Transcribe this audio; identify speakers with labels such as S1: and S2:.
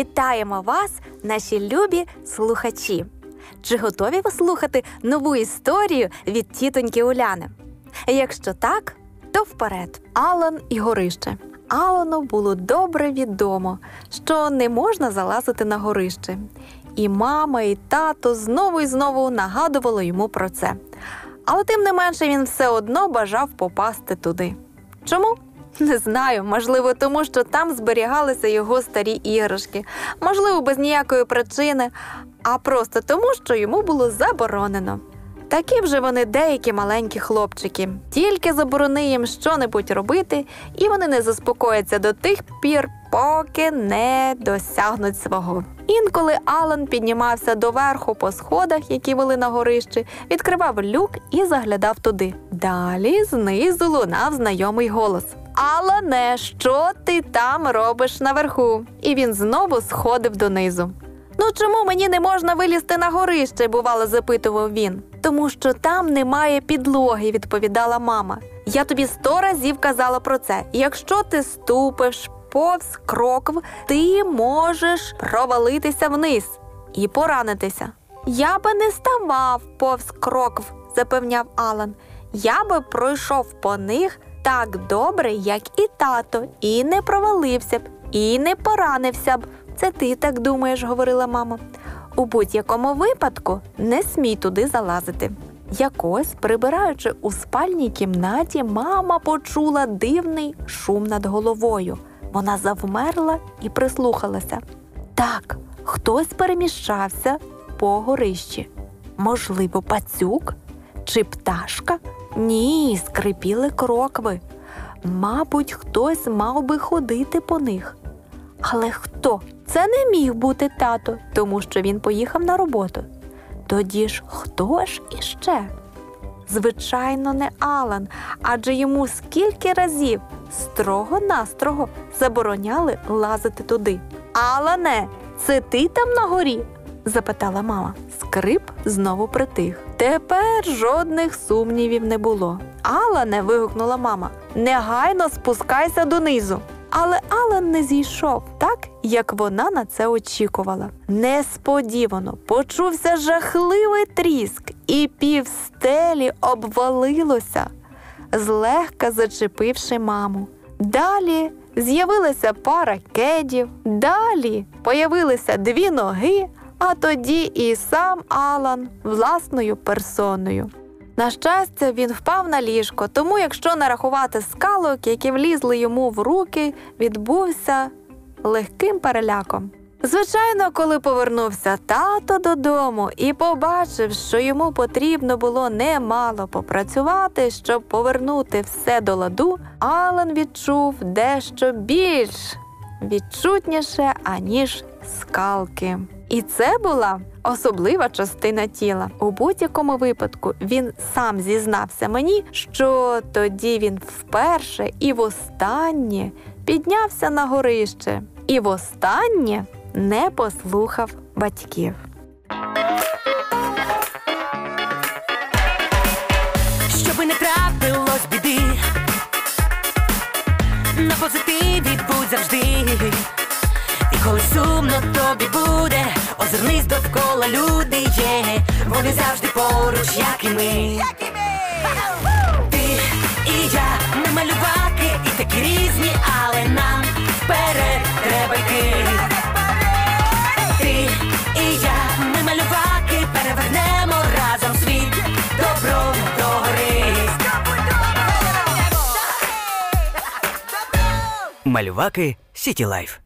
S1: Вітаємо вас, наші любі слухачі! Чи готові ви слухати нову історію від тітоньки Уляни? Якщо так, то вперед. Алан і горище. Алану було добре відомо, що не можна залазити на горище. І мама, і тато знову і знову нагадували йому про це. Але тим не менше він все одно бажав попасти туди. Чому? Не знаю, можливо, тому що там зберігалися його старі іграшки, можливо, без ніякої причини, а просто тому, що йому було заборонено. Такі вже вони деякі маленькі хлопчики. Тільки заборони їм що-небудь робити, і вони не заспокояться до тих пір, поки не досягнуть свого. Інколи Алан піднімався доверху по сходах, які вели на горищі, відкривав люк і заглядав туди. Далі знизу лунав знайомий голос. Алане, що ти там робиш наверху? І він знову сходив донизу. Ну чому мені не можна вилізти на горище? бувало, запитував він. Тому що там немає підлоги, відповідала мама. Я тобі сто разів казала про це. Якщо ти ступиш повз крокв, ти можеш провалитися вниз і поранитися. Я би не ставав повз крокв, запевняв Алан. Я би пройшов по них так добре, як і тато, і не провалився б, і не поранився б. Це ти так думаєш, говорила мама. У будь-якому випадку не смій туди залазити. Якось, прибираючи у спальній кімнаті, мама почула дивний шум над головою. Вона завмерла і прислухалася. Так, хтось переміщався по горищі. Можливо, пацюк чи пташка? Ні, скрипіли крокви. Мабуть, хтось мав би ходити по них. Але хто? Це не міг бути тато, тому що він поїхав на роботу. Тоді ж хто ж іще? Звичайно, не Алан, адже йому скільки разів строго-настрого забороняли лазити туди. Алане, це ти там на горі? запитала мама. Скрип знову притих. Тепер жодних сумнівів не було. Алане, вигукнула мама, негайно спускайся донизу. Але Алан не зійшов так, як вона на це очікувала. Несподівано почувся жахливий тріск, і півстелі обвалилося, злегка зачепивши маму. Далі з'явилася пара кедів, далі появилися дві ноги, а тоді і сам Алан власною персоною. На щастя, він впав на ліжко, тому, якщо нарахувати скалок, які влізли йому в руки, відбувся легким переляком. Звичайно, коли повернувся тато додому і побачив, що йому потрібно було немало попрацювати, щоб повернути все до ладу, Алан відчув дещо більш відчутніше, аніж скалки. І це була особлива частина тіла. У будь-якому випадку він сам зізнався мені, що тоді він вперше і востаннє піднявся на горище, і востаннє не послухав батьків.
S2: Щоби не трапилось біди, на позитиві будь завжди. І коли сумно тобі буде, озирнись довкола люди є, вони завжди поруч, як і ми. Ти і я, ми малюваки, і такі різні, але нам вперед треба йти. Ти і я, ми малюваки, перевернемо разом світ добро до гори.
S3: Малюваки Сіті Лайф.